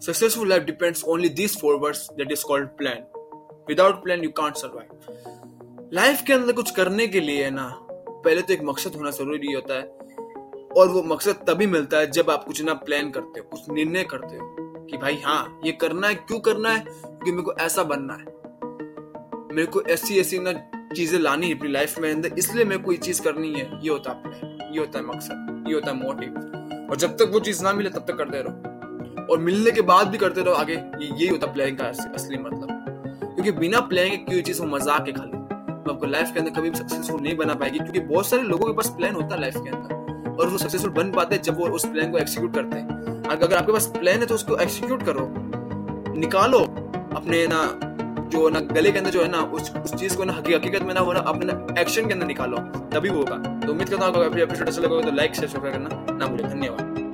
Successful life depends only these four words that is called plan. Without plan, you can't survive. Life के अंदर कुछ करने के लिए ना, पहले तो एक मकसद होना ज़रूरी होता है। और वो मकसद तभी मिलता है जब आप कुछ ना प्लान करते हो, कुछ निर्णय करते हो कि भाई हाँ ये करना है, क्यों करना है? क्योंकि मेरे को ऐसा बनना है। मेरे को ऐसी ऐसी ना चीज़ें लानी है अपनी लाइफ में अंदर, इसलिए मेरे को ये चीज़ करनी है। ये होता है प्लान ये होता है मकसद, ये होता है मोटिव और जब तक वो चीज़ ना मिले, तब तक करते रहो। और मिलने के बाद भी करते रहो, आगे यही होता प्लान का असली मतलब। क्योंकि बिना प्लान के कोई चीज़ मज़ाक है खाली। तो आपको लाइफ के अंदर कभी भी सक्सेसफुल नहीं बना पाएगी, क्योंकि बहुत सारे लोगों के पास प्लान होता है लाइफ के अंदर। और वो सक्सेसफुल बन पाते हैं जब वो उस प्लान को एक्सिक्यूट करते हैं। अगर आपके पास प्लान है तो उसको एक्सिक्यूट करो। निकालो अपने ना, जो ना गले के अंदर जो है ना, उस उस चीज़ को ना हकीकत में ना वो ना, अपने एक्शन के अंदर निकालो। तभी होगा। तो उम्मीद करता हूँ एपिसोड अच्छा लगा तो लाइक शेयर करना ना भूलें। धन्यवाद।